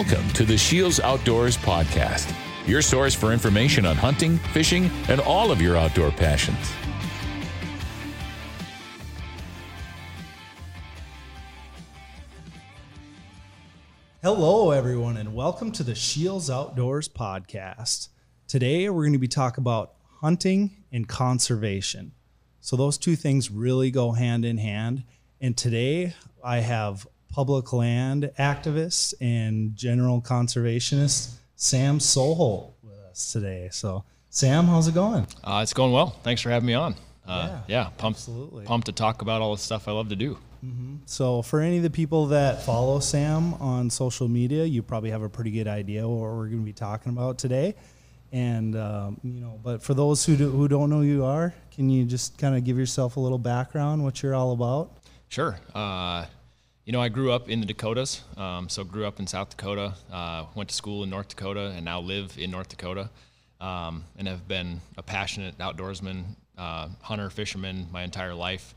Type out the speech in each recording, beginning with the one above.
Welcome to the Shields Outdoors Podcast, your source for information on hunting, fishing, and all of your outdoor passions. Hello, everyone, and welcome to the Shields Outdoors Podcast. Today, we're going to be talking about hunting and conservation. So, those two things really go hand in hand. And today, I have public land activist and general conservationist Sam Soholt with us today. So, Sam, how's it going? Uh, it's going well. Thanks for having me on. Uh, Yeah, yeah, pumped, absolutely. pumped to talk about all the stuff I love to do. So, for any of the people that follow Sam on social media, you probably have a pretty good idea what we're going to be talking about today. And um, you know, but for those who do, who don't know who you are, can you just kind of give yourself a little background, what you're all about? Sure. Uh, you know, I grew up in the Dakotas, um, so grew up in South Dakota, uh, went to school in North Dakota, and now live in North Dakota, um, and have been a passionate outdoorsman, uh, hunter, fisherman my entire life,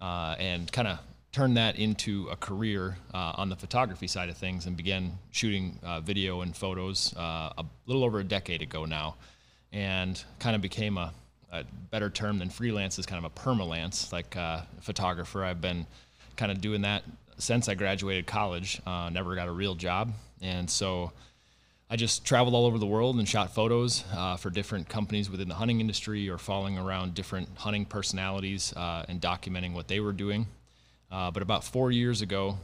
uh, and kind of turned that into a career uh, on the photography side of things, and began shooting uh, video and photos uh, a little over a decade ago now, and kind of became a a better term than freelance is kind of a permalance, like photographer. I've been kind of doing that since I graduated college. Uh, never got a real job, and so I just traveled all over the world and shot photos uh, for different companies within the hunting industry or following around different hunting personalities uh, and documenting what they were doing. Uh, but about four years ago,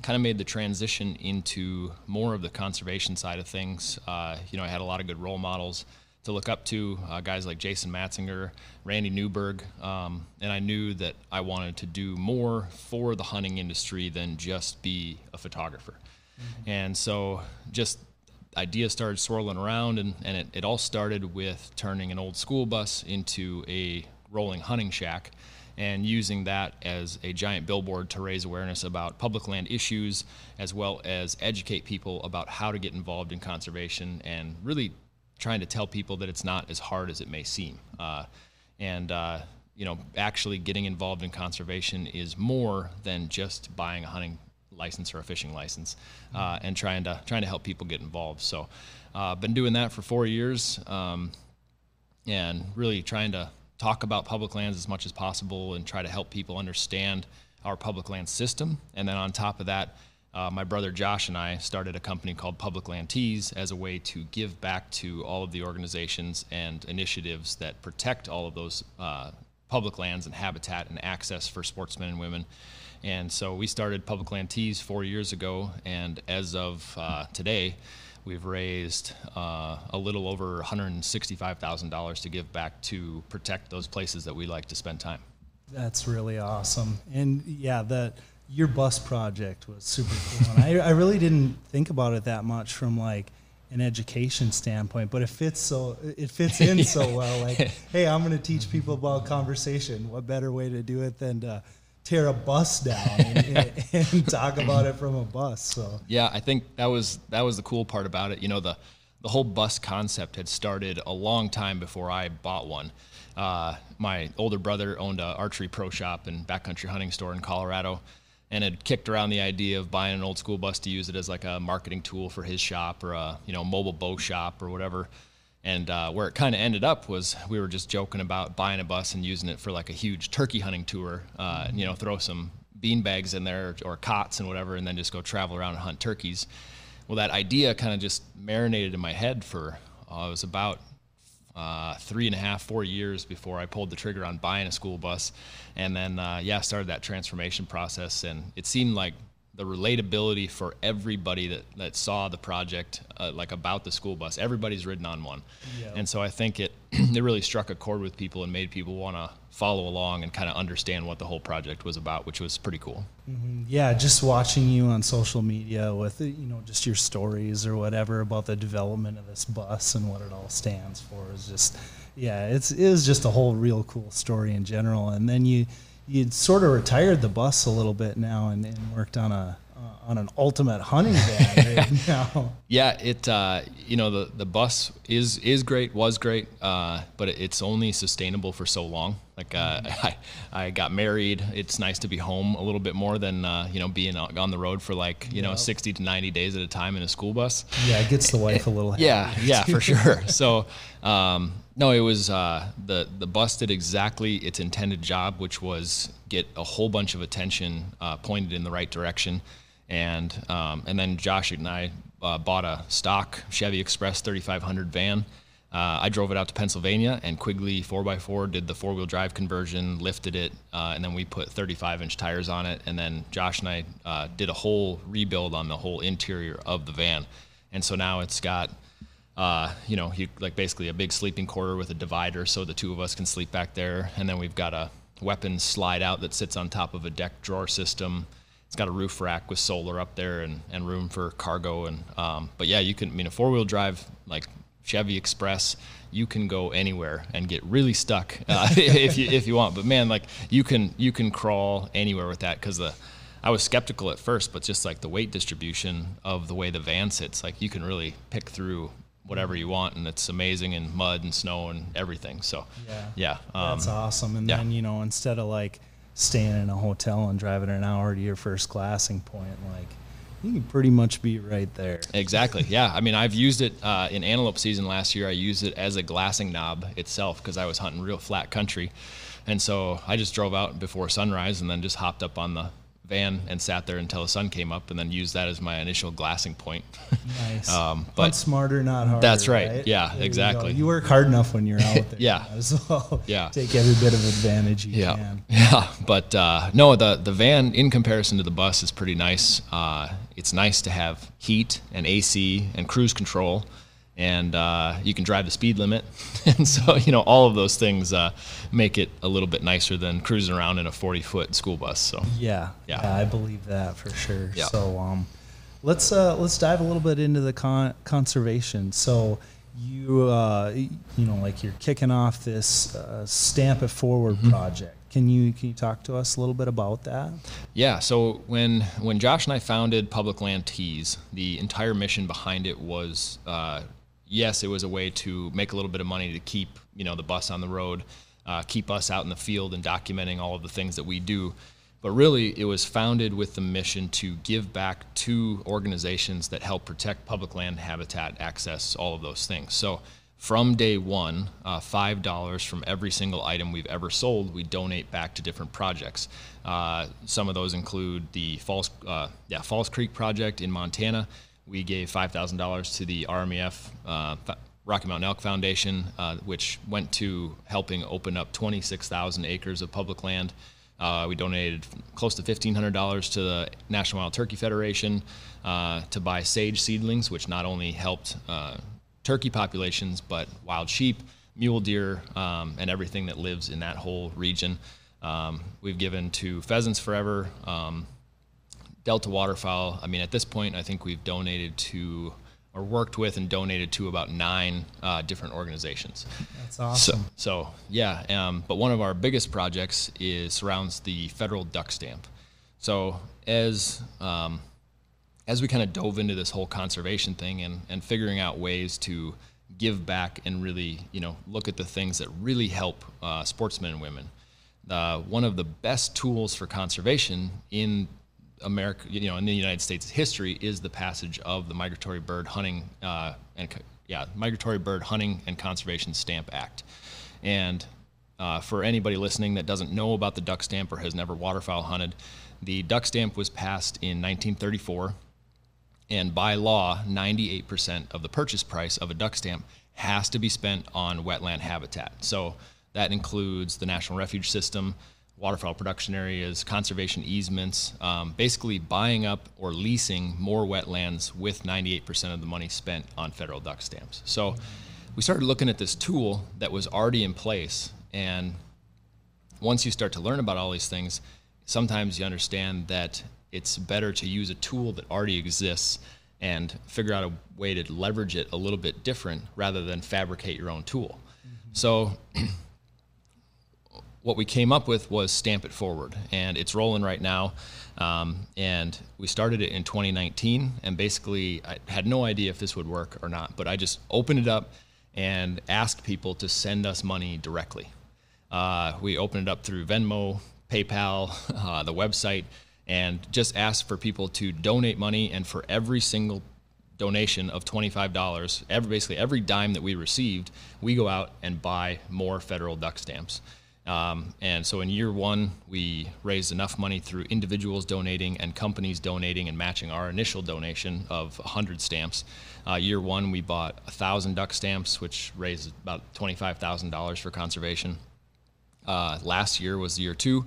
kind of made the transition into more of the conservation side of things. Uh, you know, I had a lot of good role models to look up to, uh, guys like Jason Matzinger, Randy Newberg, um, and I knew that I wanted to do more for the hunting industry than just be a photographer. And so, just ideas started swirling around, and, and it, it all started with turning an old school bus into a rolling hunting shack and using that as a giant billboard to raise awareness about public land issues as well as educate people about how to get involved in conservation and really trying to tell people that it's not as hard as it may seem. Uh, and, uh, you know, actually getting involved in conservation is more than just buying a hunting license or a fishing license uh, and trying to, trying to help people get involved. So uh, been doing that for four years. Um, and really trying to talk about public lands as much as possible and try to help people understand our public land system. And then on top of that, uh, my brother Josh and I started a company called Public Land Tees as a way to give back to all of the organizations and initiatives that protect all of those uh, public lands and habitat and access for sportsmen and women. And so we started Public Land Tees four years ago, and as of uh, today, We've raised uh, a little over $165,000 to give back to protect those places that we like to spend time. That's really awesome. And yeah, the your bus project was super cool. And I, I really didn't think about it that much from like an education standpoint, but it fits so it fits in so well. Like, hey, I'm going to teach people about conversation. What better way to do it than to tear a bus down and, and talk about it from a bus? So Yeah, I think that was that was the cool part about it. You know, the the whole bus concept had started a long time before I bought one. Uh, my older brother owned a archery pro shop and backcountry hunting store in Colorado, and had kicked around the idea of buying an old school bus to use it as like a marketing tool for his shop or a you know mobile bow shop or whatever. And uh, where it kind of ended up was we were just joking about buying a bus and using it for like a huge turkey hunting tour. Uh, you know, throw some bean bags in there or cots and whatever, and then just go travel around and hunt turkeys. Well, that idea kind of just marinated in my head for uh, it was about uh, three and a half, four years before I pulled the trigger on buying a school bus, and then uh, yeah, started that transformation process. And it seemed like the relatability for everybody that, that saw the project, uh, like about the school bus, everybody's ridden on one, Yeah. and so I think it it really struck a chord with people and made people want to follow along and kind of understand what the whole project was about, which was pretty cool. yeah, just watching you on social media with you know just your stories or whatever about the development of this bus and what it all stands for is just yeah, it's it is just a whole real cool story in general. And then you you sort of retired the bus a little bit now and, and worked on a uh, on an ultimate hunting van right now. Yeah, it uh, you know the the bus is is great, was great, uh, but it's only sustainable for so long. Like uh, I, I got married. It's nice to be home a little bit more than uh, you know being on the road for like you know 60 to 90 days at a time in a school bus. Yeah, it gets the wife a little. yeah, yeah, for sure. So um, no, it was uh, the the bus did exactly its intended job, which was get a whole bunch of attention uh, pointed in the right direction and um, and then Josh and I uh, bought a stock Chevy Express 3500 van. Uh, I drove it out to Pennsylvania, and Quigley 4x4 did the four wheel drive conversion, lifted it, uh, and then we put 35 inch tires on it. And then Josh and I uh, did a whole rebuild on the whole interior of the van. And so now it's got, uh, you know, like basically a big sleeping quarter with a divider so the two of us can sleep back there. And then we've got a weapons slide out that sits on top of a deck drawer system it's got a roof rack with solar up there and, and room for cargo and um, but yeah you can I mean a four wheel drive like Chevy Express you can go anywhere and get really stuck uh, if you if you want. But man like you can you can crawl anywhere with that because the I was skeptical at first but just like the weight distribution of the way the van sits like you can really pick through whatever you want and it's amazing in mud and snow and everything. So yeah. yeah um, that's awesome. And yeah. then you know instead of like staying in a hotel and driving an hour to your first glassing point, like you can pretty much be right there. Exactly. Yeah. I mean, I've used it uh, in antelope season last year. I used it as a glassing knob itself because I was hunting real flat country, and so I just drove out before sunrise and then just hopped up on the van and sat there until the sun came up and then used that as my initial glassing point. Nice. um, but Hunt smarter, not harder. That's right. right? Yeah, there exactly. You, you, work hard enough when you're out there. yeah. As well. Yeah. Take every bit of advantage you yeah. can. Yeah. But uh, no, the, the van in comparison to the bus is pretty nice. Uh, it's nice to have heat and AC and cruise control and uh, you can drive the speed limit. and so, you know, all of those things uh, make it a little bit nicer than cruising around in a 40 foot school bus. So, yeah, yeah, yeah I believe that for sure. Yeah. So, um, let's uh, let's dive a little bit into the con- conservation. So, you uh, you know, like you're kicking off this uh, Stamp It Forward mm-hmm. project. Can you can you talk to us a little bit about that? Yeah. So when when Josh and I founded Public Land Tees, the entire mission behind it was uh, yes, it was a way to make a little bit of money to keep you know the bus on the road, uh, keep us out in the field and documenting all of the things that we do. But really, it was founded with the mission to give back to organizations that help protect public land, habitat, access, all of those things. So from day one, uh, five dollars from every single item we've ever sold, we donate back to different projects. Uh, some of those include the Falls, uh, yeah, Falls Creek project in Montana we gave $5,000 to the RMEF uh, Rocky Mountain Elk Foundation, uh, which went to helping open up 26,000 acres of public land. Uh, we donated close to $1,500 to the National Wild Turkey Federation uh, to buy sage seedlings, which not only helped uh, turkey populations, but wild sheep, mule deer, um, and everything that lives in that whole region. Um, we've given to Pheasants Forever. Um, Delta Waterfowl, I mean, at this point, I think we've donated to or worked with and donated to about nine uh, different organizations. That's awesome. So, so yeah, um, but one of our biggest projects is surrounds the federal duck stamp. So as um, as we kind of dove into this whole conservation thing and, and figuring out ways to give back and really, you know, look at the things that really help uh, sportsmen and women. Uh, one of the best tools for conservation in America, you know, in the United States history is the passage of the Migratory Bird Hunting uh, and yeah, Migratory Bird Hunting and Conservation Stamp Act. And uh, for anybody listening that doesn't know about the duck stamp or has never waterfowl hunted, the duck stamp was passed in 1934, and by law, 98% of the purchase price of a duck stamp has to be spent on wetland habitat. So that includes the National Refuge System waterfowl production areas, conservation easements, um, basically buying up or leasing more wetlands with 98% of the money spent on federal duck stamps. So we started looking at this tool that was already in place. And once you start to learn about all these things, sometimes you understand that it's better to use a tool that already exists and figure out a way to leverage it a little bit different rather than fabricate your own tool. Mm-hmm. So what we came up with was Stamp It Forward, and it's rolling right now. Um, and we started it in 2019, and basically, I had no idea if this would work or not, but I just opened it up and asked people to send us money directly. Uh, we opened it up through Venmo, PayPal, uh, the website, and just asked for people to donate money. And for every single donation of $25, every, basically every dime that we received, we go out and buy more federal duck stamps. Um, and so in year one, we raised enough money through individuals donating and companies donating and matching our initial donation of 100 stamps. Uh, year one, we bought 1,000 duck stamps, which raised about $25,000 for conservation. Uh, last year was year two.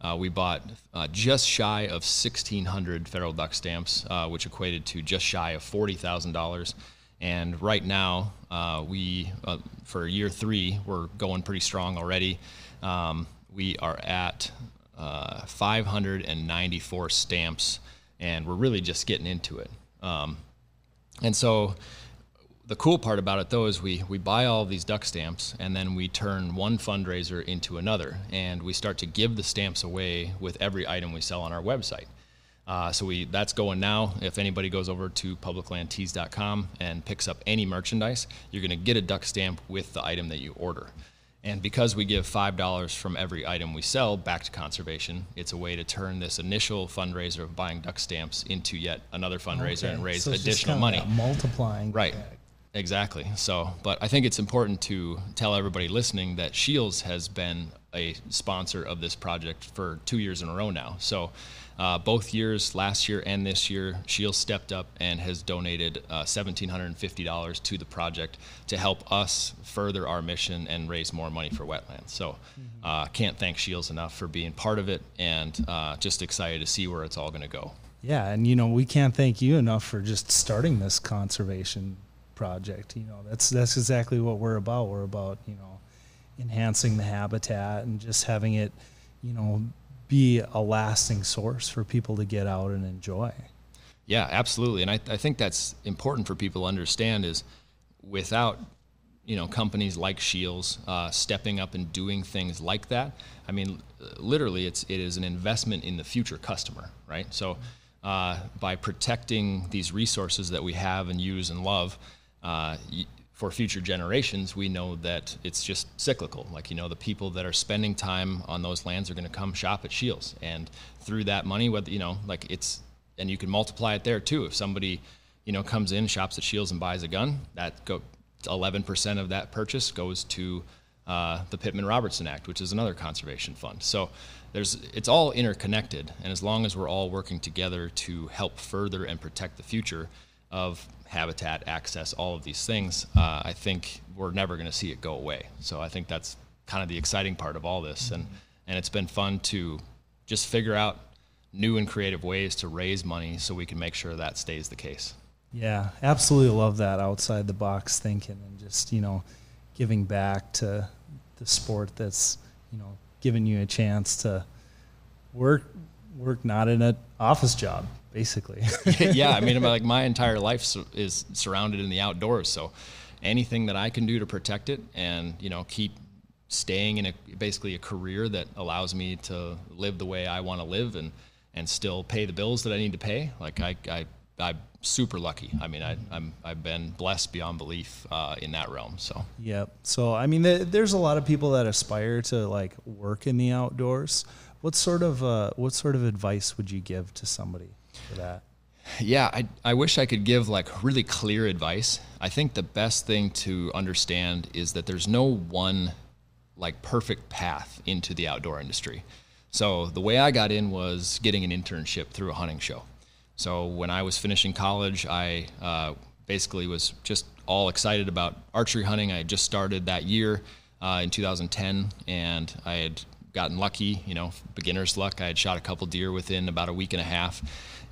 Uh, we bought uh, just shy of 1,600 federal duck stamps, uh, which equated to just shy of $40,000. And right now, uh, we for year three, we're going pretty strong already. Um, we are at uh, 594 stamps, and we're really just getting into it. Um, and so, the cool part about it though is we, we buy all these duck stamps and then we turn one fundraiser into another and we start to give the stamps away with every item we sell on our website uh, so we that's going now. If anybody goes over to publiclandtees.com and picks up any merchandise, you're going to get a duck stamp with the item that you order. And because we give $5 from every item we sell back to conservation, it's a way to turn this initial fundraiser of buying duck stamps into yet another fundraiser Okay, and raise so additional money. multiplying. Right. Exactly. So, but I think it's important to tell everybody listening that Shields has been a sponsor of this project for two years in a row now. So, uh, both years, last year and this year, Shields stepped up and has donated uh, $1,750 to the project to help us further our mission and raise more money for wetlands. So, uh, can't thank Shields enough for being part of it and uh, just excited to see where it's all going to go. Yeah, and you know we can't thank you enough for just starting this conservation project. You know that's that's exactly what we're about. We're about you know enhancing the habitat and just having it, you know, be a lasting source for people to get out and enjoy. Yeah, absolutely. And I, I think that's important for people to understand is without, you know, companies like Shields uh, stepping up and doing things like that, I mean, literally it's, it is an investment in the future customer, right? So uh, by protecting these resources that we have and use and love, uh, for future generations, we know that it's just cyclical. Like, you know, the people that are spending time on those lands are going to come shop at Shields. And through that money, whether, you know, like it's, and you can multiply it there too. If somebody, you know, comes in, shops at Shields and buys a gun, that go, 11% of that purchase goes to uh, the Pittman Robertson Act, which is another conservation fund. So there's, it's all interconnected. And as long as we're all working together to help further and protect the future of habitat, access, all of these things, uh, I think we're never going to see it go away. So I think that's kind of the exciting part of all this. And, and it's been fun to just figure out new and creative ways to raise money so we can make sure that stays the case. Yeah, absolutely love that outside the box thinking and just, you know, giving back to the sport that's, you know, giving you a chance to work work not in an office job, basically. yeah, I mean, like my entire life is surrounded in the outdoors. So anything that I can do to protect it and, you know, keep staying in a basically a career that allows me to live the way I want to live and, and still pay the bills that I need to pay. Like I, I, I'm super lucky. I mean, I, I'm, I've been blessed beyond belief uh, in that realm. So Yep. So I mean, th- there's a lot of people that aspire to like work in the outdoors. What sort of uh, what sort of advice would you give to somebody for that? Yeah, I, I wish I could give like really clear advice. I think the best thing to understand is that there's no one like perfect path into the outdoor industry. So the way I got in was getting an internship through a hunting show. So when I was finishing college, I uh, basically was just all excited about archery hunting. I had just started that year uh, in 2010, and I had gotten lucky, you know, beginner's luck. I had shot a couple deer within about a week and a half,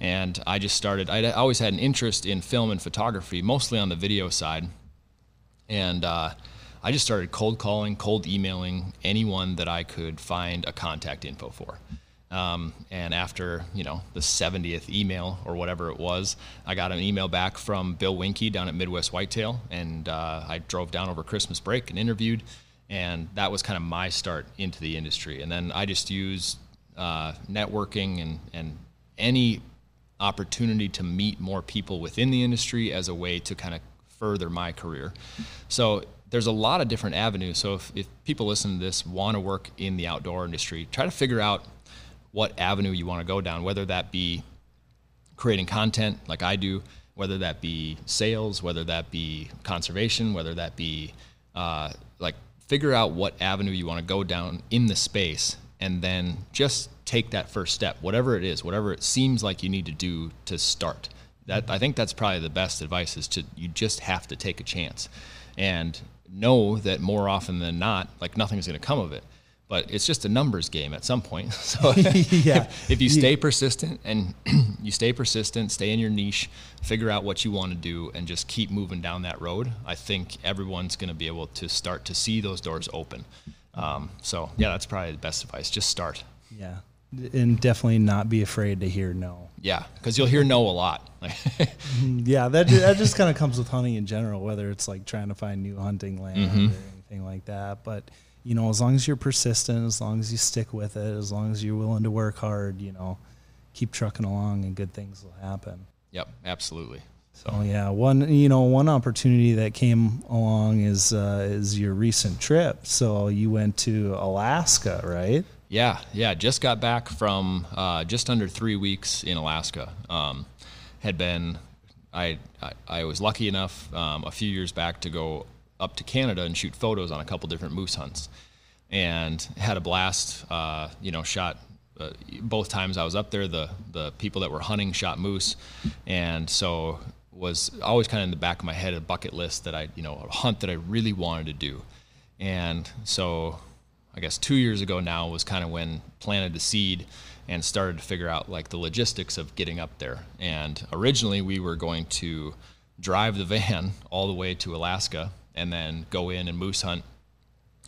and I just started. I'd always had an interest in film and photography, mostly on the video side, and uh, I just started cold calling, cold emailing anyone that I could find a contact info for. Um, and after you know the 70th email or whatever it was, I got an email back from Bill Winke down at Midwest Whitetail, and uh, I drove down over Christmas break and interviewed. And that was kind of my start into the industry. And then I just used uh, networking and and any opportunity to meet more people within the industry as a way to kind of further my career. So there's a lot of different avenues. So if, if people listen to this want to work in the outdoor industry, try to figure out what avenue you want to go down, whether that be creating content like I do, whether that be sales, whether that be conservation, whether that be uh, like figure out what avenue you want to go down in the space and then just take that first step, whatever it is, whatever it seems like you need to do to start. That I think that's probably the best advice is to you just have to take a chance and know that more often than not, like nothing's going to come of it. But it's just a numbers game at some point. So yeah. if you stay persistent and you stay persistent, stay in your niche, figure out what you want to do, and just keep moving down that road, I think everyone's going to be able to start to see those doors open. Um, so yeah, that's probably the best advice. Just start. Yeah, and definitely not be afraid to hear no. Yeah, because you'll hear no a lot. yeah, that that just kind of comes with hunting in general, whether it's like trying to find new hunting land Mm-hmm. or anything like that. But you know, as long as you're persistent, as long as you stick with it, as long as you're willing to work hard, you know, keep trucking along, and good things will happen. yep, absolutely. So Oh yeah, one you know one opportunity that came along is uh, is your recent trip. So you went to Alaska, right? Yeah, yeah. Just got back from uh, just under three weeks in Alaska. Um, had been, I, I, I was lucky enough um, a few years back to go up to Canada and shoot photos on a couple different moose hunts, and had a blast. Uh, you know, shot uh, both times I was up there. The the people that were hunting shot moose, and so was always kind of in the back of my head a bucket list that I you know a hunt that I really wanted to do, and so I guess two years ago now was kind of when planted the seed and started to figure out like the logistics of getting up there. And originally we were going to drive the van all the way to Alaska and then go in and moose hunt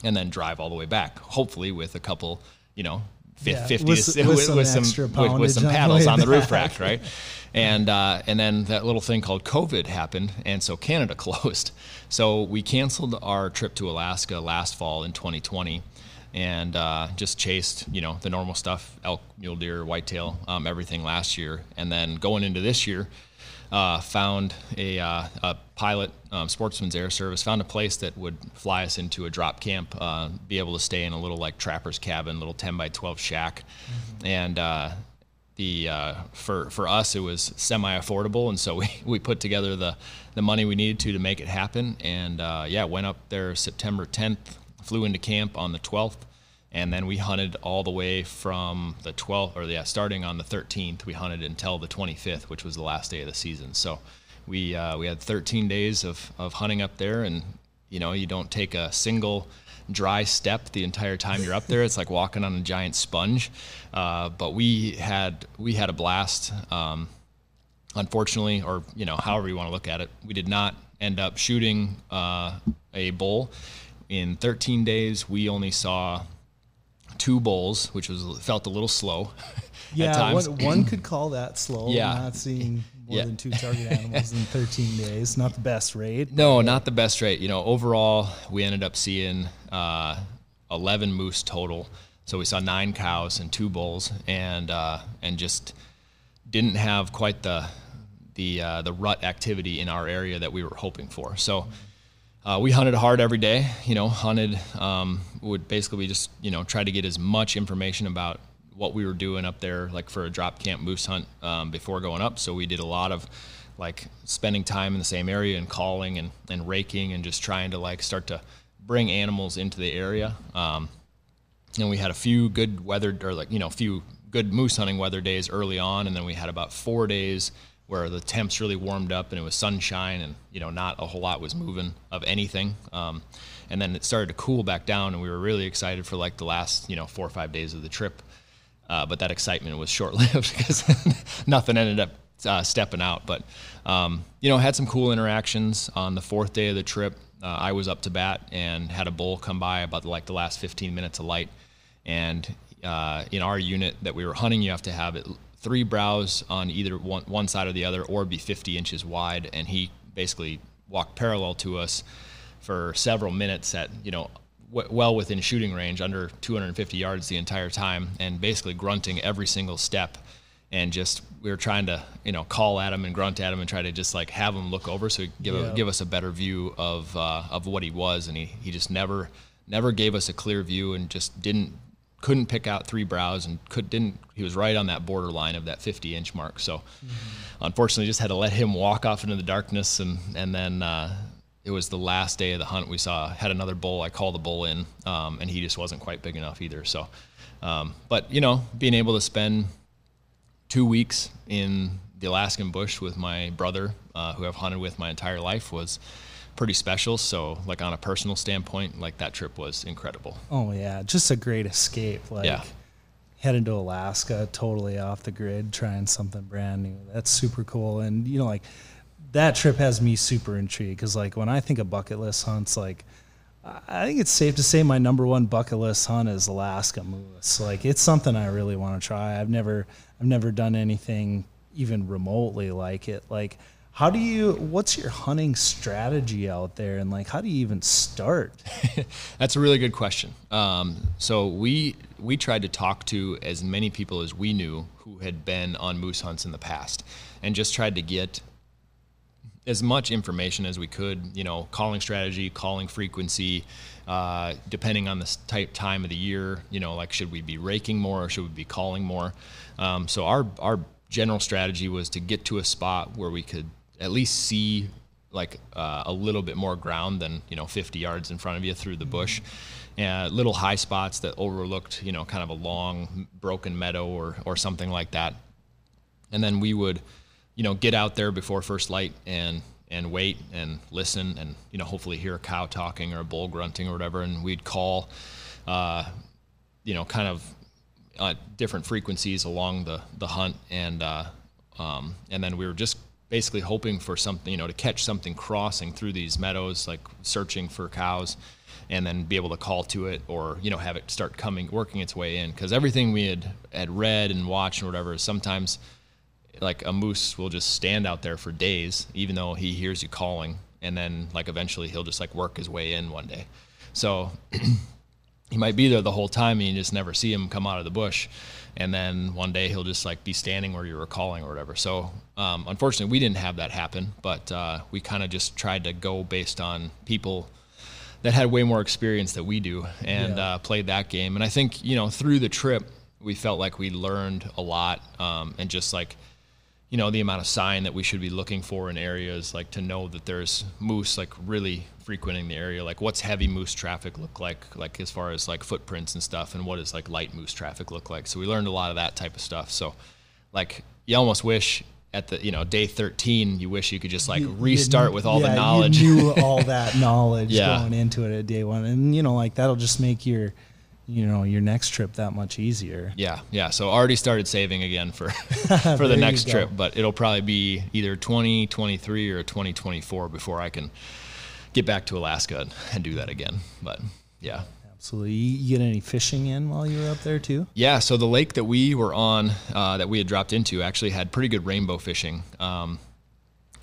and then drive all the way back, hopefully with a couple, you know, fif- Yeah, 50 with- to, with some with some with, with some poundage on the paddles on the roof rack, right? And uh, and then that little thing called COVID happened, and so Canada closed. So we canceled our trip to Alaska last fall in 2020, and uh, just chased you know the normal stuff: elk, mule deer, whitetail, um, everything last year. And then going into this year, uh, found a, uh, a pilot, um, Sportsman's Air Service, found a place that would fly us into a drop camp, uh, be able to stay in a little like trapper's cabin, little 10 by 12 shack, and uh, the uh, for for us it was semi affordable, and so we, we put together the the money we needed to to make it happen, and uh, yeah, went up there September 10th, flew into camp on the 12th, and then we hunted all the way from the 12th or yeah, starting on the 13th, we hunted until the 25th, which was the last day of the season. So we uh, we had 13 days of of hunting up there, and you know you don't take a single dry step the entire time you're up there. It's like walking on a giant sponge. Uh, but we had we had a blast. Um, unfortunately, or you know, however you want to look at it, we did not end up shooting uh, a bull. In 13 days, we only saw two bulls, which was felt a little slow. Yeah, one, one could call that slow. Yeah. not seeing more Yeah. than two target animals in 13 days. Not the best rate. No, not the best rate. You know, overall, we ended up seeing uh, 11 moose total. So we saw nine cows and two bulls, and uh, and just didn't have quite the the uh, the rut activity in our area that we were hoping for. So. Uh, we hunted hard every day, you know, hunted, um, would basically just, you know, try to get as much information about what we were doing up there, like for a drop camp moose hunt um, before going up. So we did a lot of like spending time in the same area and calling and, and raking and just trying to like start to bring animals into the area. Um, and we had a few good weather or like, you know, a few good moose hunting weather days early on. And then we had about four days where the temps really warmed up and it was sunshine and you know not a whole lot was moving of anything. Um, and then it started to cool back down and we were really excited for like the last you know four or five days of the trip. Uh, but that excitement was short-lived because nothing ended up uh, stepping out. But um, you know had some cool interactions on the fourth day of the trip. Uh, i was up to bat and had a bull come by about like the last 15 minutes of light. And uh, in our unit that we were hunting you have to have it three brows on either one, one side or the other or be 50 inches wide and he basically walked parallel to us for several minutes at you know w- well within shooting range, under 250 yards the entire time, and basically grunting every single step. And just we were trying to you know call at him and grunt at him and try to just like have him look over so he give Yeah. a, give us a better view of uh, of what he was, and he he just never never gave us a clear view and just didn't couldn't pick out three brows and could didn't he was right on that borderline of that 50 inch mark. So unfortunately just had to let him walk off into the darkness and and then uh, it was the last day of the hunt we saw had another bull. I called the bull in um, and he just wasn't quite big enough either. So um, but you know being able to spend two weeks in the alaskan bush with my brother uh, who i've hunted with my entire life was pretty special so like on a personal standpoint like that trip was incredible Oh yeah, just a great escape. Like Yeah. heading to Alaska, totally off the grid, trying something brand new. That's super cool. And you know, like that trip has me super intrigued because like when I think of bucket list hunts, like I- I think it's safe to say my number one bucket list hunt is Alaska moose. Like it's something I really want to try. I've never I've never done anything even remotely like it. Like how do you what's your hunting strategy out there and like how do you even start? That's a really good question. Um, so we we tried to talk to as many people as we knew who had been on moose hunts in the past, and just tried to get as much information as we could. You know, calling strategy, calling frequency, uh, depending on the type time of the year. You know, like should we be raking more or should we be calling more? Um, so our our general strategy was to get to a spot where we could at least see like uh, a little bit more ground than you know 50 yards in front of you through the bush. And little high spots that overlooked you know kind of a long broken meadow or or something like that. And then we would you know get out there before first light and and wait and listen and you know hopefully hear a cow talking or a bull grunting or whatever. And we'd call uh, you know kind of uh, different frequencies along the the hunt. And uh, um, and then we were just basically hoping for something you know to catch something crossing through these meadows like searching for cows and then be able to call to it or you know have it start coming working its way in. Because everything we had had read and watched and whatever sometimes like a moose will just stand out there for days even though he hears you calling and then like eventually he'll just like work his way in one day. So he might be there the whole time and you just never see him come out of the bush and then one day he'll just like be standing where you were calling or whatever so um, unfortunately we didn't have that happen but uh, we kind of just tried to go based on people that had way more experience that we do and Yeah. uh, played that game and i think you know through the trip we felt like we learned a lot um, and just like you know the amount of sign that we should be looking for in areas like to know that there's moose like really frequenting the area. Like what's heavy moose traffic look like like as far as like footprints and stuff and what does like light moose traffic look like? So we learned a lot of that type of stuff. So like you almost wish at the you know day 13 you wish you could just like You- you restart kn- with all yeah, the knowledge. You knew all that knowledge Yeah. going into it at day one, and you know, like that'll just make your, you know, your next trip that much easier. Yeah, yeah. So already started saving again for for the next trip, but it'll probably be either 2023 or 2024 before I can get back to Alaska and, and do that again. But yeah. Absolutely. You you get any fishing in while you were up there too? Yeah, so the lake that we were on, uh, that we had dropped into, actually had pretty good rainbow fishing. Um,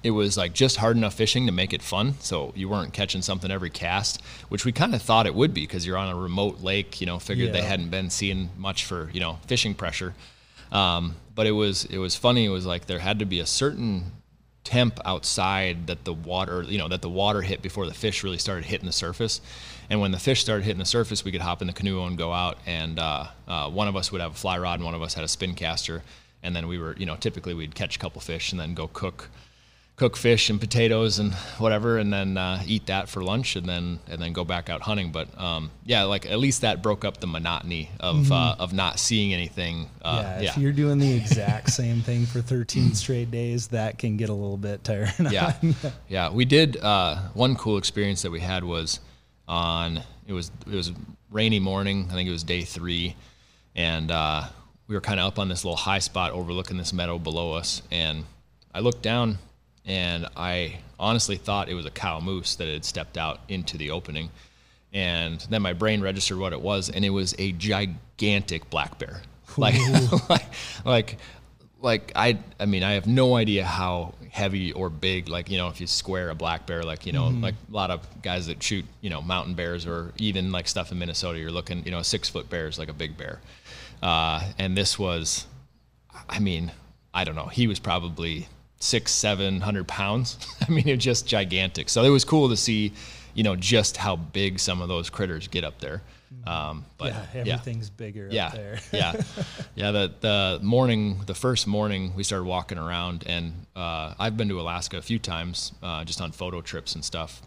it was like just hard enough fishing to make it fun, so you weren't catching something every cast, which we kind of thought it would be because you're on a remote lake. You know, figured they hadn't been seeing much for you know fishing pressure. Um, but it was it was funny. It was like there had to be a certain temp outside that the water, you know, that the water hit before the fish really started hitting the surface. And when the fish started hitting the surface, we could hop in the canoe and go out. And uh, uh, one of us would have a fly rod, and one of us had a spin caster. And then we were, you know, typically we'd catch a couple fish and then go cook, cook fish and potatoes and whatever, and then uh, eat that for lunch, and then and then go back out hunting. But um, yeah, like at least that broke up the monotony of uh, of not seeing anything. Uh, yeah. yeah, If you're doing the exact same thing for 13 straight days, that can get a little bit tiring. yeah, yeah. We did uh, one cool experience that we had was on it was it was rainy morning. I think it was day three, and uh, we were kind of up on this little high spot overlooking this meadow below us. And I looked down, and I honestly thought it was a cow moose that had stepped out into the opening. And then my brain registered what it was, and it was a gigantic black bear, like like like like I I mean I have no idea how heavy or big like you know if you square a black bear like you know Mm-hmm. like a lot of guys that shoot you know mountain bears or even like stuff in Minnesota you're looking you know a six foot bear is like a big bear, uh, and this was, I mean I don't know he was probably six seven hundred pounds I mean it was just gigantic so it was cool to see you know just how big some of those critters get up there. Um, but yeah, everything's bigger yeah, up there. yeah, yeah. The the morning, the first morning, we started walking around, and uh, I've been to Alaska a few times, uh, just on photo trips and stuff.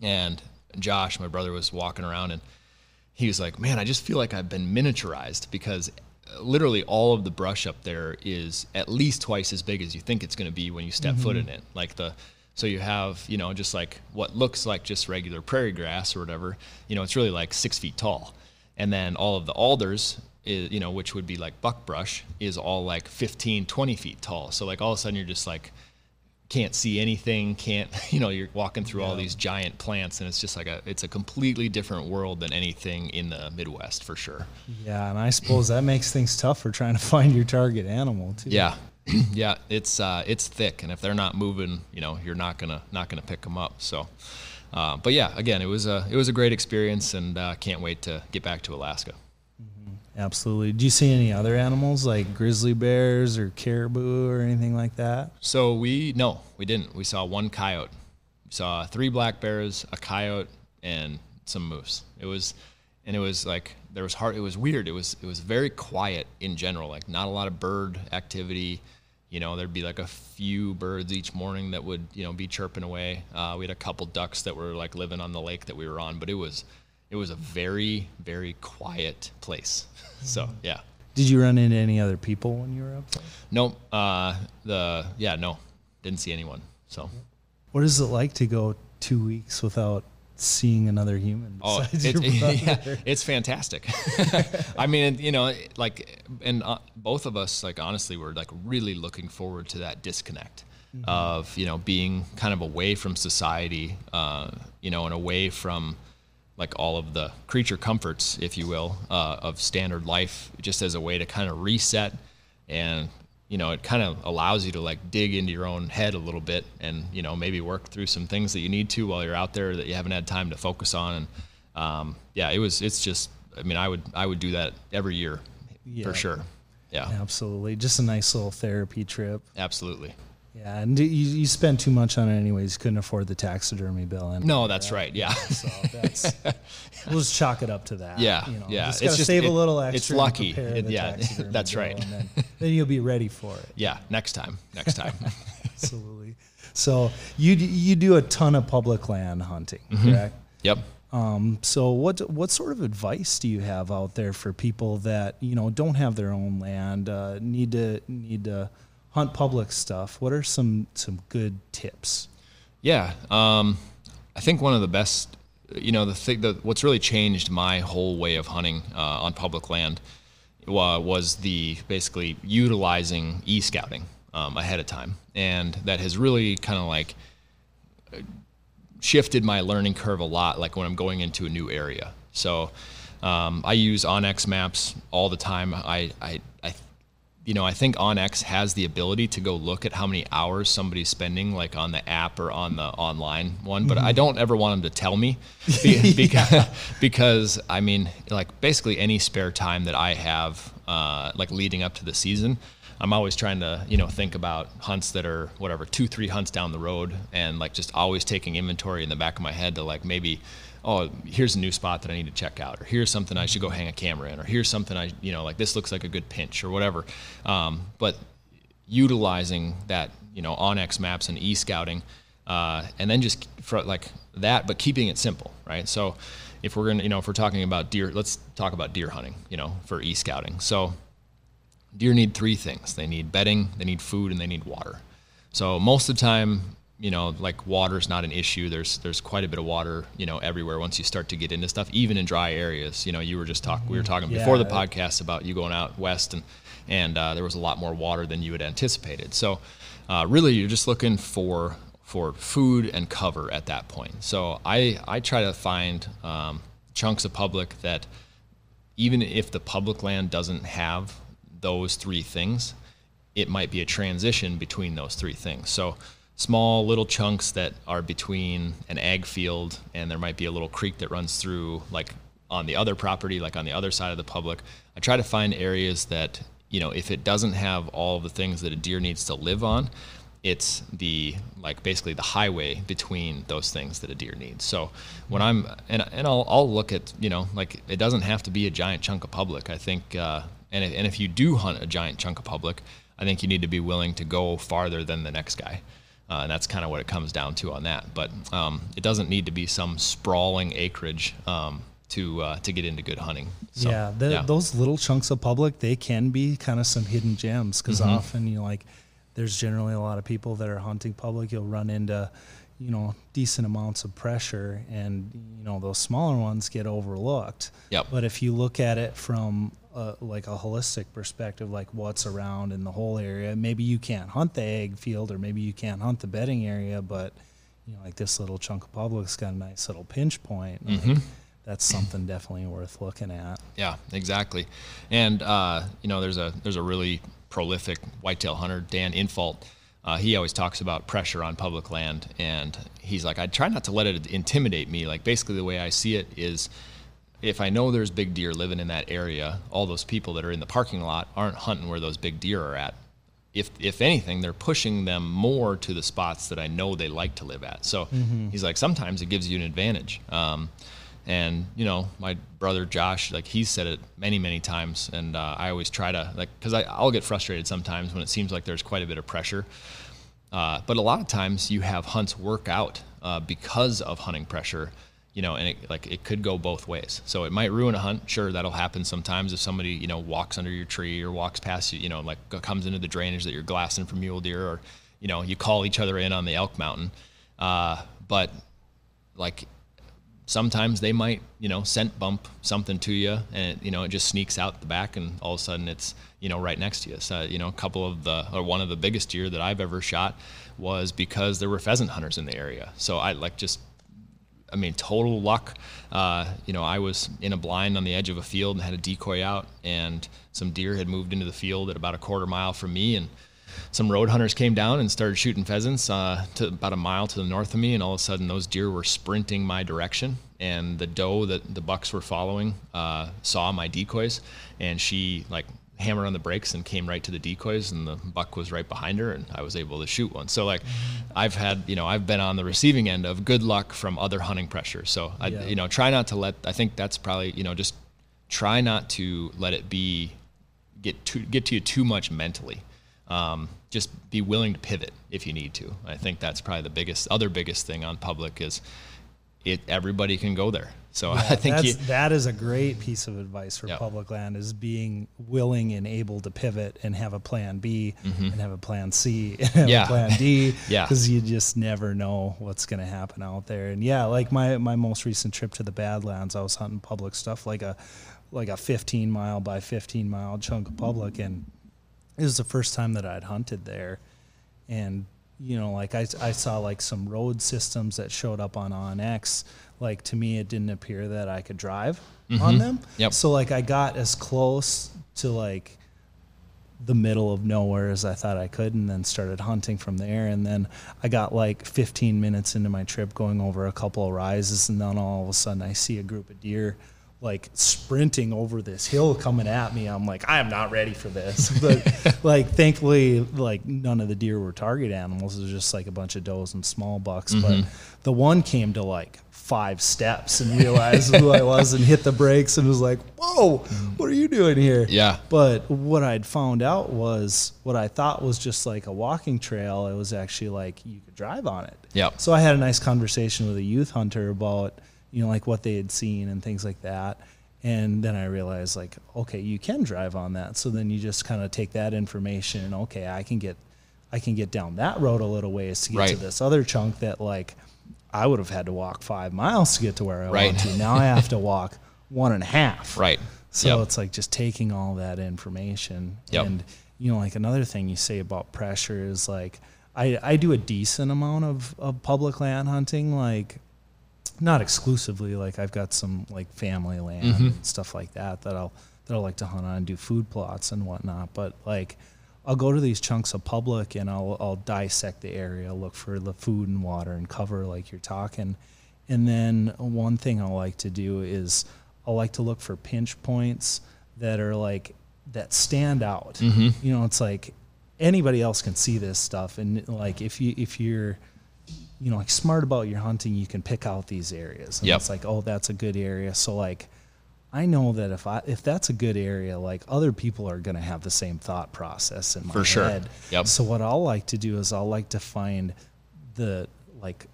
And Josh, my brother, was walking around, and he was like, "Man, I just feel like I've been miniaturized because." Literally, all of the brush up there is at least twice as big as you think it's going to be when you step foot mm-hmm. in it. Like the, so you have, you know, just like what looks like just regular prairie grass or whatever, you know, it's really like six feet tall. And then all of the alders, is, you know, which would be like buckbrush, is all like 15, 20 feet tall. So like all of a sudden you're just like, can't see anything, can't, you know, you're walking through all these giant plants and it's just like a, it's a completely different world than anything in the Midwest for sure. Yeah, and I suppose that makes things tough for trying to find your target animal too. Yeah. yeah, it's uh, it's thick, and if they're not moving, you know, you're not gonna not gonna pick them up. So, uh, but yeah, again, it was a it was a great experience, and uh, can't wait to get back to Alaska. Absolutely. Do you see any other animals like grizzly bears or caribou or anything like that? So we no, we didn't. We saw one coyote. We saw three black bears, a coyote, and some moose. It was, and it was like there was hard. It was weird. It was it was very quiet in general. Like not a lot of bird activity. You know, there'd be like a few birds each morning that would you know be chirping away. Uh, we had a couple ducks that were like living on the lake that we were on, but it was it was a very very quiet place. So yeah. Did you run into any other people when you were up there? Nope. Uh, the yeah no, didn't see anyone. So. What is it like to go two weeks without seeing another human Oh, besides it's, your brother? yeah, it's fantastic. I mean, you know, like, and uh, both of us, like, honestly, were like really looking forward to that disconnect of, you know, being kind of away from society, uh, you know, and away from like all of the creature comforts, if you will, uh, of standard life, just as a way to kind of reset and you know it kind of allows you to like dig into your own head a little bit and you know maybe work through some things that you need to while you're out there that you haven't had time to focus on and um, yeah it was it's just i mean i would i would do that every year Yeah. for sure yeah Absolutely. Just a nice little therapy trip. absolutely Yeah, and you, you spend too much on it anyways. Couldn't afford the taxidermy bill. And no that's right yeah so that's we'll just chalk it up to that. Yeah, you know, yeah. Just gotta just- save it- a little extra. It's lucky. It- yeah, that's right. And then, then you'll be ready for it. yeah next time next time Absolutely. So you you do a ton of public land hunting, Mm-hmm. correct? yep Um, so what what sort of advice do you have out there for people that you know don't have their own land, uh, need to need to hunt public stuff? What are some some good tips? Yeah, um, I think one of the best, you know, the thing that what's really changed my whole way of hunting uh, on public land wa- was the basically utilizing e-scouting um, ahead of time, and that has really kind of like shifted my learning curve a lot like when i'm going into a new area so um, i use onX maps all the time I, I you know i think onX has the ability to go look at how many hours somebody's spending like on the app or on the online one but i don't ever want them to tell me be- because, because i mean like basically any spare time that i have uh, like leading up to the season I'm always trying to, you know, think about hunts that are whatever two, three hunts down the road, and like just always taking inventory in the back of my head to like maybe, oh, here's a new spot that I need to check out, or here's something I should go hang a camera in, or here's something I, you know, like this looks like a good pinch or whatever. Um, but utilizing that, you know, onX maps and e-scouting, uh, and then just for like that, but keeping it simple, right? So if we're gonna, you know, if we're talking about deer, let's talk about deer hunting, you know, for e-scouting. So deer need three things they need bedding they need food and they need water so most of the time you know like water's not an issue. There's there's quite a bit of water you know everywhere once you start to get into stuff even in dry areas. You know you were just talking we were talking before the podcast about you going out west and and uh, there was a lot more water than you had anticipated. So uh, really you're just looking for for food and cover at that point. So i i try to find um, chunks of public that even if the public land doesn't have those three things, it might be a transition between those three things. So small little chunks that are between an ag field and there might be a little creek that runs through like on the other property, like on the other side of the public. I try to find areas that, you know, if it doesn't have all the things that a deer needs to live on, it's the like basically the highway between those things that a deer needs. So when I'm and and I'll I'll look at you know like it doesn't have to be a giant chunk of public. I think uh, and if, and if you do hunt a giant chunk of public, I think you need to be willing to go farther than the next guy. Uh, and that's kind of what it comes down to on that. But um, it doesn't need to be some sprawling acreage um, to uh, to get into good hunting. So, yeah, the, yeah, those little chunks of public they can be kind of some hidden gems because mm-hmm. often you know, like there's generally a lot of people that are hunting public. You'll run into you know decent amounts of pressure, and you know those smaller ones get overlooked. Yep. But if you look at it from a, like a holistic perspective, like what's around in the whole area. Maybe you can't hunt the ag field, or maybe you can't hunt the bedding area, but you know, like this little chunk of public's got a nice little pinch point. Mm-hmm. Like, that's something definitely worth looking at. Yeah, exactly. And uh, you know, there's a there's a really prolific whitetail hunter, Dan Infalt. Uh, he always talks about pressure on public land, and he's like, I try not to let it intimidate me. Like basically, the way I see it is if I know there's big deer living in that area, all those people that are in the parking lot aren't hunting where those big deer are at. If if anything, they're pushing them more to the spots that I know they like to live at. So mm-hmm. he's like, sometimes it gives you an advantage. Um, and you know, my brother Josh, like he's said it many many times, and uh, I always try to like because I'll get frustrated sometimes when it seems like there's quite a bit of pressure. Uh, but a lot of times you have hunts work out uh, because of hunting pressure you know, and it, like it could go both ways. So it might ruin a hunt. Sure, that'll happen sometimes if somebody you know walks under your tree or walks past you, you know, like comes into the drainage that you're glassing for mule deer, or you know, you call each other in on the elk mountain. Uh, but like sometimes they might you know scent bump something to you, and you know it just sneaks out the back, and all of a sudden it's you know right next to you. So you know, a couple of the or one of the biggest deer that I've ever shot was because there were pheasant hunters in the area. So I like just I mean, total luck. Uh, you know, I was in a blind on the edge of a field and had a decoy out, and some deer had moved into the field at about a quarter mile from me, and some road hunters came down and started shooting pheasants uh, to about a mile to the north of me, and all of a sudden those deer were sprinting my direction, and the doe that the bucks were following uh, saw my decoys, and she like hammered on the brakes and came right to the decoys and the buck was right behind her and I was able to shoot one. So like I've had, you know, I've been on the receiving end of good luck from other hunting pressure. So I, yeah. you know, try not to let, I think that's probably, you know, just try not to let it be, get to, get to you too much mentally. Um, just be willing to pivot if you need to. I think that's probably the biggest, other biggest thing on public is it, everybody can go there. So yeah, I think you, that is a great piece of advice for yep. public land is being willing and able to pivot and have a plan B mm-hmm. and have a plan C and yeah. plan D. yeah. Because you just never know what's going to happen out there. And yeah, like my, my most recent trip to the Badlands, I was hunting public stuff like a, like a 15 mile by 15 mile chunk of public. And it was the first time that I'd hunted there. And you know, like I, I saw like some road systems that showed up on onX. Like to me, it didn't appear that I could drive mm-hmm. on them. Yep. So like I got as close to like the middle of nowhere as I thought I could, and then started hunting from there. And then I got like 15 minutes into my trip, going over a couple of rises, and then all of a sudden I see a group of deer like sprinting over this hill coming at me. I'm like, I am not ready for this. But like, thankfully, like none of the deer were target animals. It was just like a bunch of does and small bucks. Mm-hmm. But the one came to like five steps and realized who I was and hit the brakes and was like, whoa, what are you doing here? Yeah. But what I'd found out was what I thought was just like a walking trail. It was actually like you could drive on it. Yeah. So I had a nice conversation with a youth hunter about you know, like what they had seen and things like that. And then I realized, like, okay, you can drive on that. So then you just kind of take that information and okay, I can get, I can get down that road a little ways to get right. to this other chunk that like I would have had to walk five miles to get to where I right. want to. Now I have to walk one and a half. Right. So yep. it's like just taking all that information. Yep. And you know, like another thing you say about pressure is like I, I do a decent amount of, of public land hunting. Like not exclusively. Like I've got some like family land mm-hmm. and stuff like that that I'll that I like to hunt on and do food plots and whatnot. But like I'll go to these chunks of public and I'll I'll dissect the area, look for the food and water and cover like you're talking. And then one thing I like to do is I like to look for pinch points that are like that stand out. Mm-hmm. You know, it's like anybody else can see this stuff and like if you if you're you know like smart about your hunting, you can pick out these areas. And Yep. it's like, oh, that's a good area. So like I know that if I if that's a good area, like other people are gonna have the same thought process in my For sure. head. Yep. So what I'll like to do is I'll like to find the like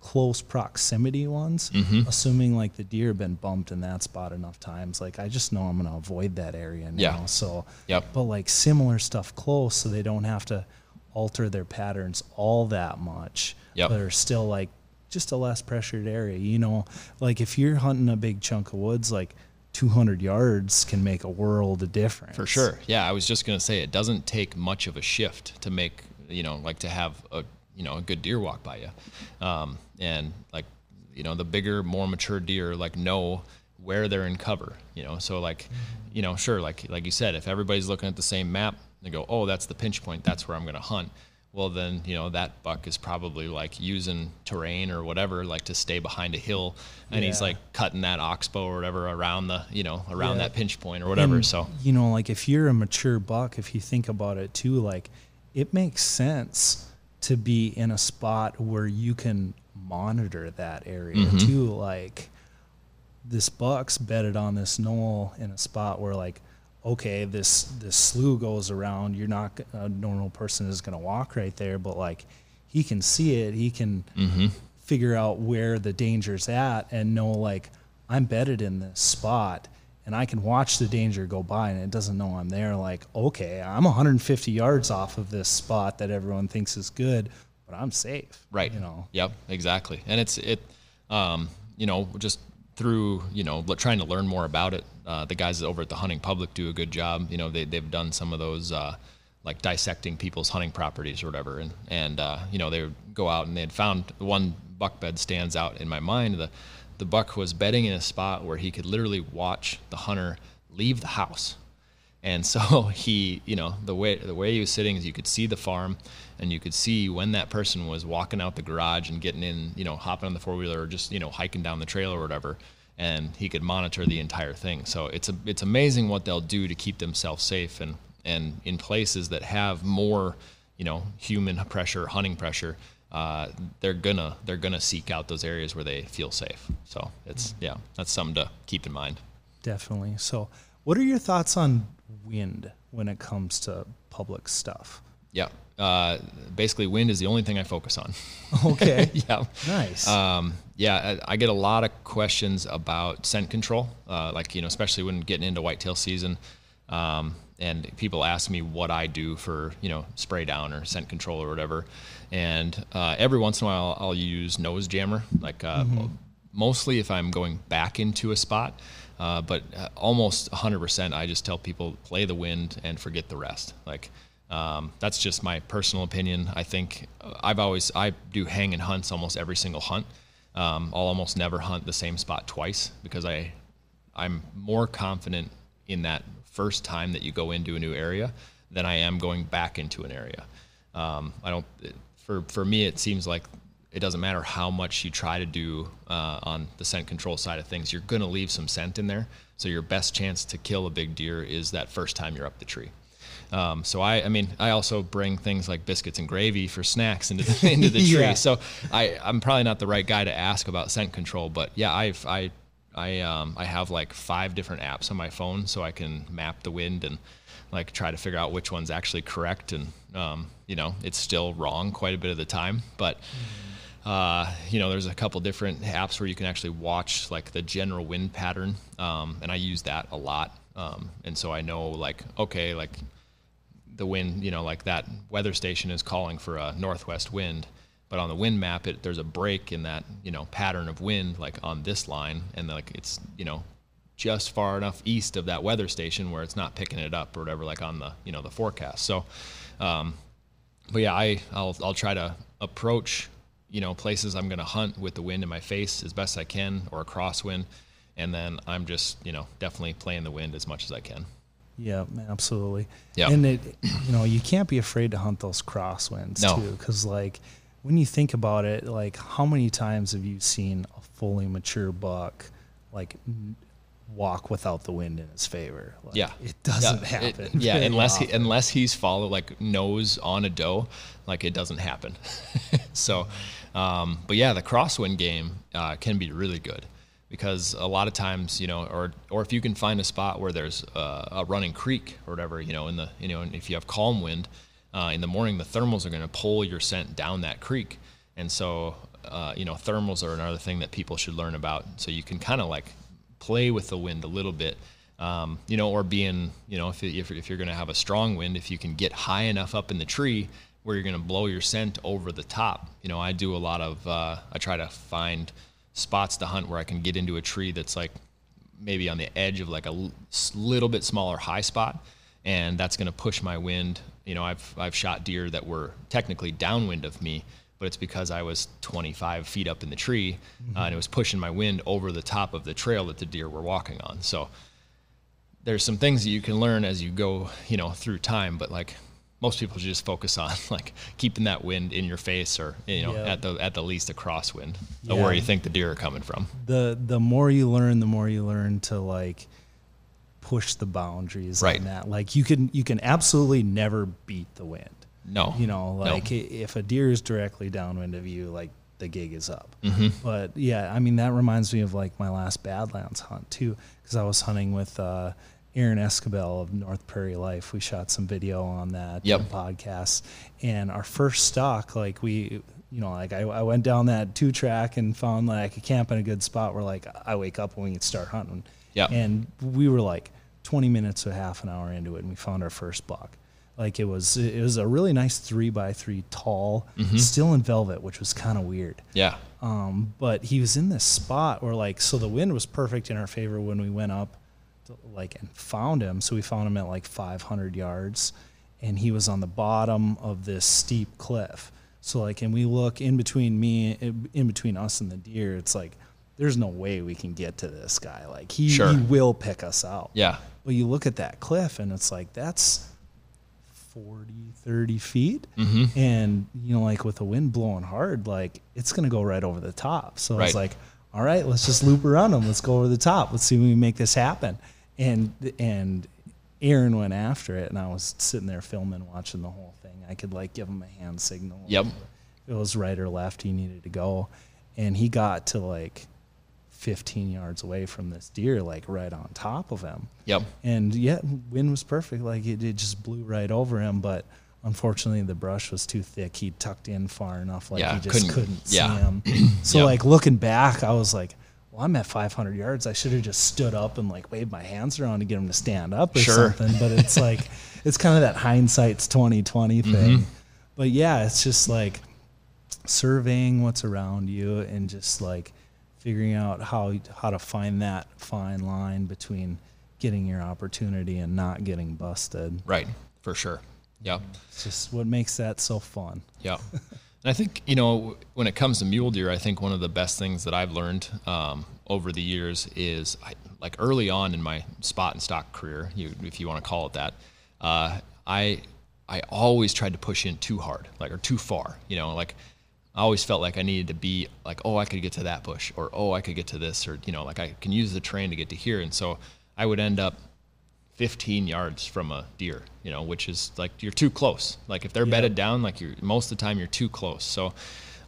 close proximity ones, Mm-hmm. assuming like the deer have been bumped in that spot enough times. Like I just know I'm gonna avoid that area now. Yeah. So Yep. but like similar stuff close so they don't have to alter their patterns all that much. Yep. But are still like just a less pressured area. You know, like if you're hunting a big chunk of woods, like 200 yards can make a world of difference. For sure. Yeah, I was just gonna say it doesn't take much of a shift to make you know like to have a you know a good deer walk by you, um, and like you know the bigger, more mature deer like know where they're in cover. You know, so like you know sure like like you said, if everybody's looking at the same map, they go, oh that's the pinch point, that's where I'm gonna hunt. Well then you know that buck is probably like using terrain or whatever like to stay behind a hill, and he's like cutting that oxbow or whatever around the you know around Yeah. that pinch point or whatever. And, so you know, like if you're a mature buck, if you think about it too, like it makes sense to be in a spot where you can monitor that area Mm-hmm. too. Like this buck's bedded on this knoll in a spot where like okay this this slough goes around you're not a normal person is going to walk right there but like he can see it he can figure out where the danger's at and know like i'm bedded in this spot and i can watch the danger go by and it doesn't know i'm there like okay i'm 150 yards off of this spot that everyone thinks is good but i'm safe Right. you know Yep. Exactly. And it's it, um, you know, just through you know trying to learn more about it. Uh, the guys over at the Hunting Public do a good job. You know, they they've done some of those. Uh, like dissecting people's hunting properties or whatever, and and uh, you know they would go out and they had found one buck bed stands out in my mind. The the buck was bedding in a spot where he could literally watch the hunter leave the house. And so he, you know, the way the way he was sitting is you could see the farm, and you could see when that person was walking out the garage and getting in, you know, hopping on the four wheeler or just you know hiking down the trail or whatever, and he could monitor the entire thing. So it's a it's amazing what they'll do to keep themselves safe and and in places that have more, you know, human pressure, hunting pressure. Uh, they're gonna they're gonna seek out those areas where they feel safe. So it's yeah, that's something to keep in mind. Definitely. So, what are your thoughts on wind when it comes to public stuff? Yeah. Uh, basically, wind is the only thing I focus on. Okay. yeah. nice. Um, yeah, I, I get a lot of questions about scent control, uh, like you know, especially when getting into whitetail season, um, and people ask me what I do for you know spray down or scent control or whatever, and uh, every once in a while I'll use nose jammer, like uh, mostly if I'm going back into a spot. Uh, but uh, almost 100%, I just tell people play the wind and forget the rest. Like um, that's just my personal opinion. I think uh, I've always I do hang and hunts almost every single hunt. Um, I'll almost never hunt the same spot twice because I I'm more confident in that first time that you go into a new area than I am going back into an area. Um, I don't for for me it seems like it doesn't matter how much you try to do uh, on the scent control side of things, you're going to leave some scent in there. So your best chance to kill a big deer is that first time you're up the tree. Um, so I, I mean, I also bring things like biscuits and gravy for snacks into the, into the tree. Yeah. So I, I'm probably not the right guy to ask about scent control, but yeah, I've, I, I, um, I have like five different apps on my phone so I can map the wind and like try to figure out which one's actually correct. And, um, you know, it's still wrong quite a bit of the time, but, uh, you know, there's a couple different apps where you can actually watch like the general wind pattern. Um, and I use that a lot. Um, and so I know like, okay, like the wind, you know, like that weather station is calling for a northwest wind, but on the wind map, it there's a break in that you know pattern of wind, like on this line, and like it's you know just far enough east of that weather station where it's not picking it up or whatever, like on the you know the forecast. So, um, but yeah, I I'll I'll try to approach you know places I'm going to hunt with the wind in my face as best I can or a crosswind, and then I'm just you know definitely playing the wind as much as I can. Yeah, absolutely. Yeah. And it, you know, you can't be afraid to hunt those crosswinds No. too, because like when you think about it, like how many times have you seen a fully mature buck like walk without the wind in his favor? Like, Yeah, it doesn't yeah, it- happen. yeah, very unless he, unless he's follow like nose on a doe, like it doesn't happen. so, um, but yeah, the crosswind game uh, can be really good because a lot of times, you know, or or if you can find a spot where there's uh, a running creek or whatever, you know, in the you know, and if you have calm wind uh, in the morning, the thermals are going to pull your scent down that creek, and so. Uh, you know, thermals are another thing that people should learn about. So you can kind of like play with the wind a little bit, um, you know, or being, you know, if, if, if you're going to have a strong wind, if you can get high enough up in the tree where you're going to blow your scent over the top. You know, I do a lot of, uh, I try to find spots to hunt where I can get into a tree that's like maybe on the edge of like a little bit smaller high spot. And that's going to push my wind. You know, I've, I've shot deer that were technically downwind of me, but it's because I was 25 feet up in the tree uh, and it was pushing my wind over the top of the trail that the deer were walking on. So there's some things that you can learn as you go, you know, through time, but like most people just focus on like keeping that wind in your face or, you know, Yeah. at the, at the least a crosswind Yeah. where you think the deer are coming from. the the more you learn, the more you learn to like push the boundaries Right. on that. Like you can you can absolutely never beat the wind. No, You know, like i if a deer is directly downwind of you, like the gig is up. Mm-hmm. But yeah, I mean that reminds me of like my last Badlands hunt too, because I was hunting with uh, Aaron Escabel of North Prairie Life. We shot some video on that Yep. podcast, and our first stock, like we. You know, like I, I went down that two track and found like a camp in a good spot where like I wake up when we can start hunting. Yeah. And we were like 20 minutes to half an hour into it, and we found our first buck. Like it was, it was a really nice three by three, tall, still in velvet, which was kind of weird. Yeah. Um, but he was in this spot where like, so the wind was perfect in our favor when we went up, to, like, and found him. So we found him at like 500 yards, and he was on the bottom of this steep cliff. So like, and we look in between me, in between us and the deer. It's like, there's no way we can get to this guy. Like he, Sure. he will pick us out. Yeah. But you look at that cliff and it's like that's 40, 30 feet. Mm-hmm. And, you know, like with the wind blowing hard, like it's going to go right over the top. So Right. it's like, all right, let's just loop around them. Let's go over the top. Let's see if we make this happen. And, and Aaron went after it and I was sitting there filming, watching the whole thing. I could like give him a hand signal. Yep. It was right or left, he needed to go. And he got to like 15 yards away from this deer, like right on top of him Yep. and yeah, wind was perfect. Like it, it just blew right over him, but unfortunately the brush was too thick. He tucked in far enough, like Yeah, he just couldn't- couldn't, yeah. see him. So Yep. like looking back, I was like, well, I'm at 500 yards. I should have just stood up and like waved my hands around to get him to stand up or Sure. something. But it's like it's kind of that hindsight's 2020 Mm-hmm. thing. But yeah, it's just like surveying what's around you and just like figuring out how how to find that fine line between getting your opportunity and not getting busted. Right. For sure. Yeah, It's just what makes that so fun. Yeah. And I think, you know, when it comes to mule deer, I think one of the best things that I've learned um, over the years is I, like early on in my spot and stock career, you, if you want to call it that, uh, I, I always tried to push in too hard, like, or too far, you know, like I always felt like I needed to be like, oh, I could get to that bush or, oh, I could get to this, or, you know, like I can use the train to get to here. And so I would end up 15 yards from a deer, you know, which is like you're too close. Like if they're bedded down, like you're most of the time you're too close. So,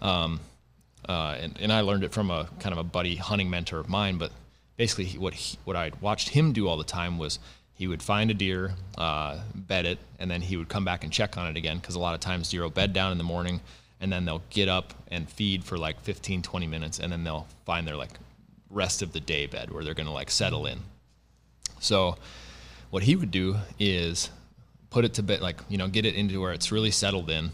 um, uh, and, and I learned it from a kind of a buddy hunting mentor of mine. But basically, he, what he, what I watched him do all the time was he would find a deer, uh, bed it, and then he would come back and check on it again because a lot of times deer will bed down in the morning and then they'll get up and feed for like 15, 20 minutes, and then they'll find their like rest of the day bed where they're gonna like settle in. So what he would do is put it to bed, like, you know, get it into where it's really settled in,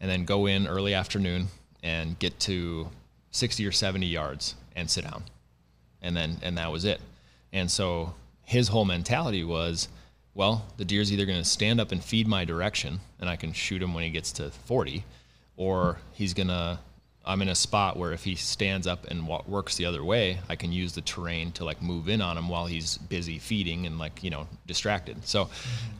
and then go in early afternoon and get to 60 or 70 yards and sit down. And then, and that was it. And so his whole mentality was, well, the deer's either going to stand up and feed my direction, and I can shoot him when he gets to 40, or he's to I'm in a spot where if he stands up and wa- works the other way, I can use the terrain to like move in on him while he's busy feeding and like you know distracted. So,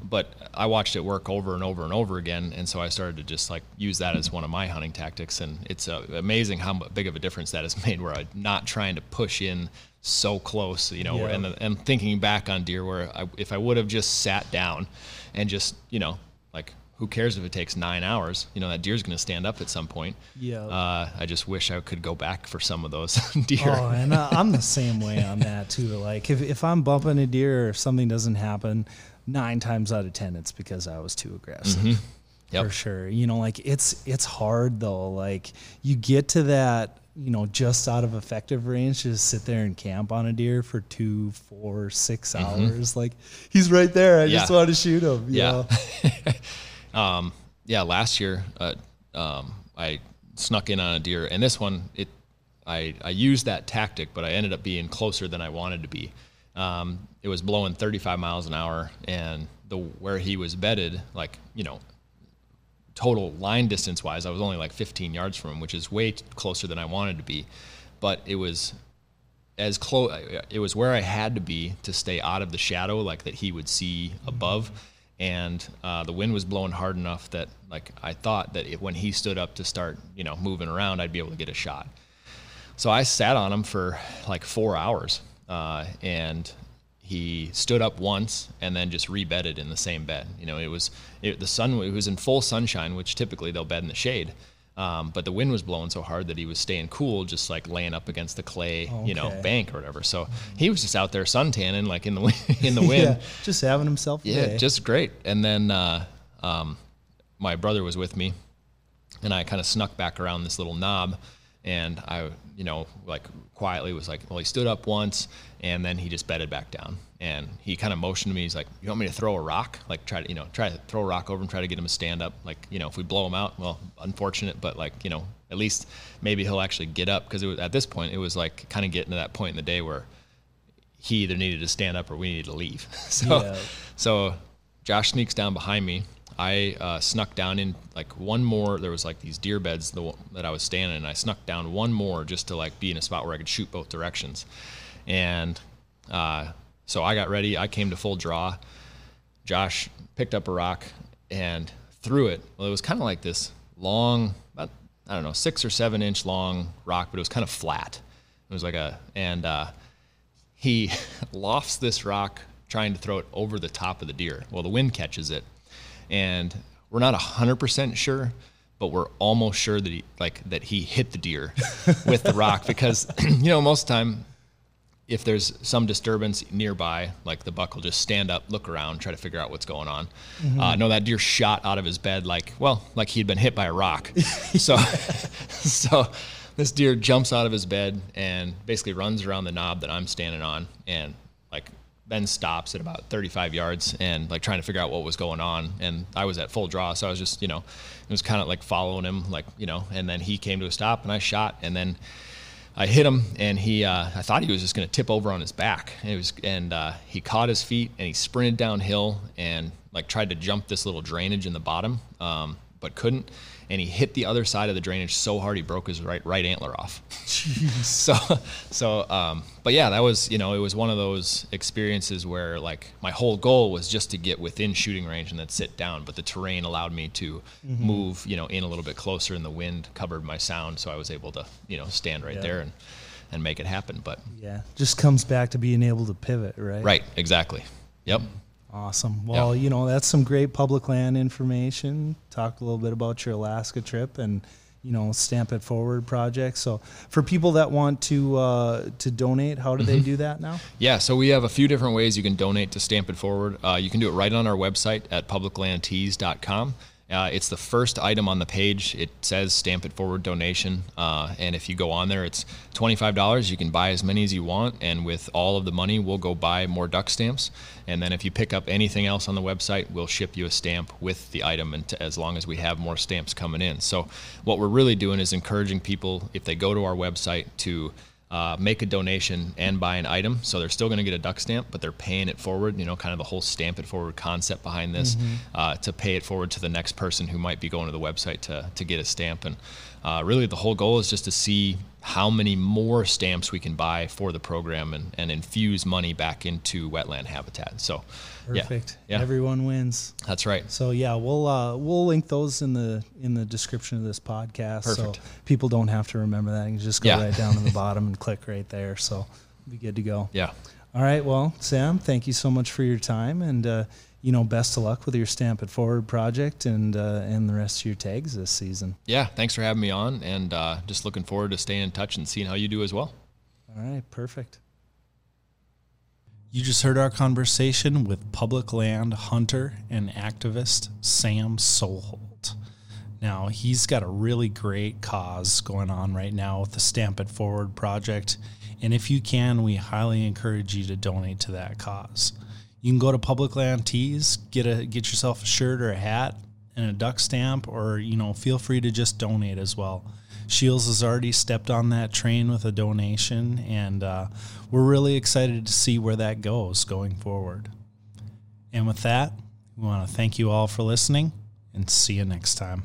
but I watched it work over and over and over again, and so I started to just like use that as one of my hunting tactics, and it's uh, amazing how big of a difference that has made. Where I'm not trying to push in so close, you know, Yeah. and and thinking back on deer where I, if I would have just sat down and just you know like who cares if it takes nine hours? You know that deer's going to stand up at some point. Yeah. Uh, I just wish I could go back for some of those deer. Oh, and uh, I'm the same way on that too. Like if, if I'm bumping a deer or if something doesn't happen, nine times out of ten it's because I was too aggressive. Mm-hmm. Yep. For sure. You know, like it's it's hard though. Like you get to that, you know, just out of effective range to just sit there and camp on a deer for two, four, six hours. Like he's right there. I just Mm-hmm. Want to shoot him. you Yeah. um, yeah, last year uh, um, I snuck in on a deer, and this one it I I used that tactic, but I ended up being closer than I wanted to be. Um, it was blowing 35 miles an hour, and the where he was bedded, like you know, total line distance wise, I was only like 15 yards from him, which is way closer than I wanted to be. But it was as close. It was where I had to be to stay out of the shadow, like that he would see above. And uh, the wind was blowing hard enough that, like, I thought that when he stood up to start, you know, moving around, I'd be able to get a shot. So I sat on him for like four hours, uh, and he stood up once and then just rebedded in the same bed. You know, it was it, the sun. It was in full sunshine, which typically they'll bed in the shade. Um, but the wind was blowing so hard that he was staying cool, just like laying up against the clay, you know, bank or whatever. So he was just out there suntanning, like in the in the wind. yeah. Just having himself Yeah, day. just great. And then uh, um, my brother was with me, and I kind of snuck back around this little knob, and I, you know, like quietly was like, well, he stood up once, and then he just bedded back down, and he kind of motioned to me. He's like, "You want me to throw a rock? Like try to, you know, try to throw a rock over and try to get him to stand up. Like, you know, if we blow him out, well, unfortunate, but like, you know, at least maybe he'll actually get up because it was at this point it was like kind of getting to that point in the day where he either needed to stand up or we needed to leave. so, Yeah. so Josh sneaks down behind me. I uh, snuck down in like one more. There was like these deer beds that I was standing in. And I snuck down one more just to like be in a spot where I could shoot both directions. And uh, so I got ready. I came to full draw. Josh picked up a rock and threw it. Well, it was kind of like this long, about I don't know, six or seven inch long rock, but it was kind of flat. It was like a and uh, he lofts this rock trying to throw it over the top of the deer. Well, the wind catches it, and we're not hundred percent sure, but we're almost sure that he like that he hit the deer with the rock because you know most of the time if there's some disturbance nearby, like the buck will just stand up, look around, try to figure out what's going on. Uh, no, that deer shot out of his bed like, well, like he'd been hit by a rock. so, so this deer jumps out of his bed and basically runs around the knob that I'm standing on, and like then stops at about 35 yards and like trying to figure out what was going on. And I was at full draw, so I was just, you know, it was kind of like following him, like you know. And then he came to a stop, and I shot, and then. I hit him, and he. Uh, I thought he was just going to tip over on his back. And it was, and uh, he caught his feet, and he sprinted downhill, and like tried to jump this little drainage in the bottom, um, but couldn't. And he hit the other side of the drainage so hard he broke his right right antler off. so, so, um, but yeah, that was you know it was one of those experiences where like my whole goal was just to get within shooting range and then sit down, but the terrain allowed me to move you know in a little bit closer, and the wind covered my sound, so I was able to you know stand right Yeah. there and and make it happen. But yeah. Just comes back to being able to pivot, right? right, exactly. Yep. Awesome. Well, you know, that's some great public land information. Talk a little bit about your Alaska trip and, you know, Stamp It Forward project. So, for people that want to uh, to donate, how do Mm-hmm. they do that now? Yeah, so we have a few different ways you can donate to Stamp It Forward. Uh, you can do it right on our website at publiclandtees.com. Uh, it's the first item on the page. It says Stamp It Forward donation. Uh, and if you go on there, it's $25. You can buy as many as you want. And with all of the money, we'll go buy more duck stamps. And then if you pick up anything else on the website, we'll ship you a stamp with the item and as long as we have more stamps coming in. So what we're really doing is encouraging people, if they go to our website, to uh, make a donation and buy an item. So they're still going to get a duck stamp, but they're paying it forward. You know, kind of the whole stamp it forward concept behind this uh, to pay it forward to the next person who might be going to the website to, to get a stamp. And uh, really the whole goal is just to see how many more stamps we can buy for the program and, and infuse money back into wetland habitat. So, Perfect. Yeah, yeah. Everyone wins. That's right. So yeah, we'll uh, we'll link those in the in the description of this podcast, Perfect. so people don't have to remember that. You can just go Yeah. right down to the bottom and click right there. So be good to go. Yeah. All right. Well, Sam, thank you so much for your time, and uh, you know, best of luck with your Stamp It Forward project and uh, and the rest of your tags this season. Yeah. Thanks for having me on, and uh, just looking forward to staying in touch and seeing how you do as well. All right. Perfect. You just heard our conversation with public land hunter and activist Sam Soholt. Now, he's got a really great cause going on right now with the Stamp It Forward project. And if you can, we highly encourage you to donate to that cause. You can go to Public Land Tees, get a get yourself a shirt or a hat and a duck stamp, or you know, feel free to just donate as well. Shields has already stepped on that train with a donation, and uh, we're really excited to see where that goes going forward. And with that, we want to thank you all for listening and see you next time.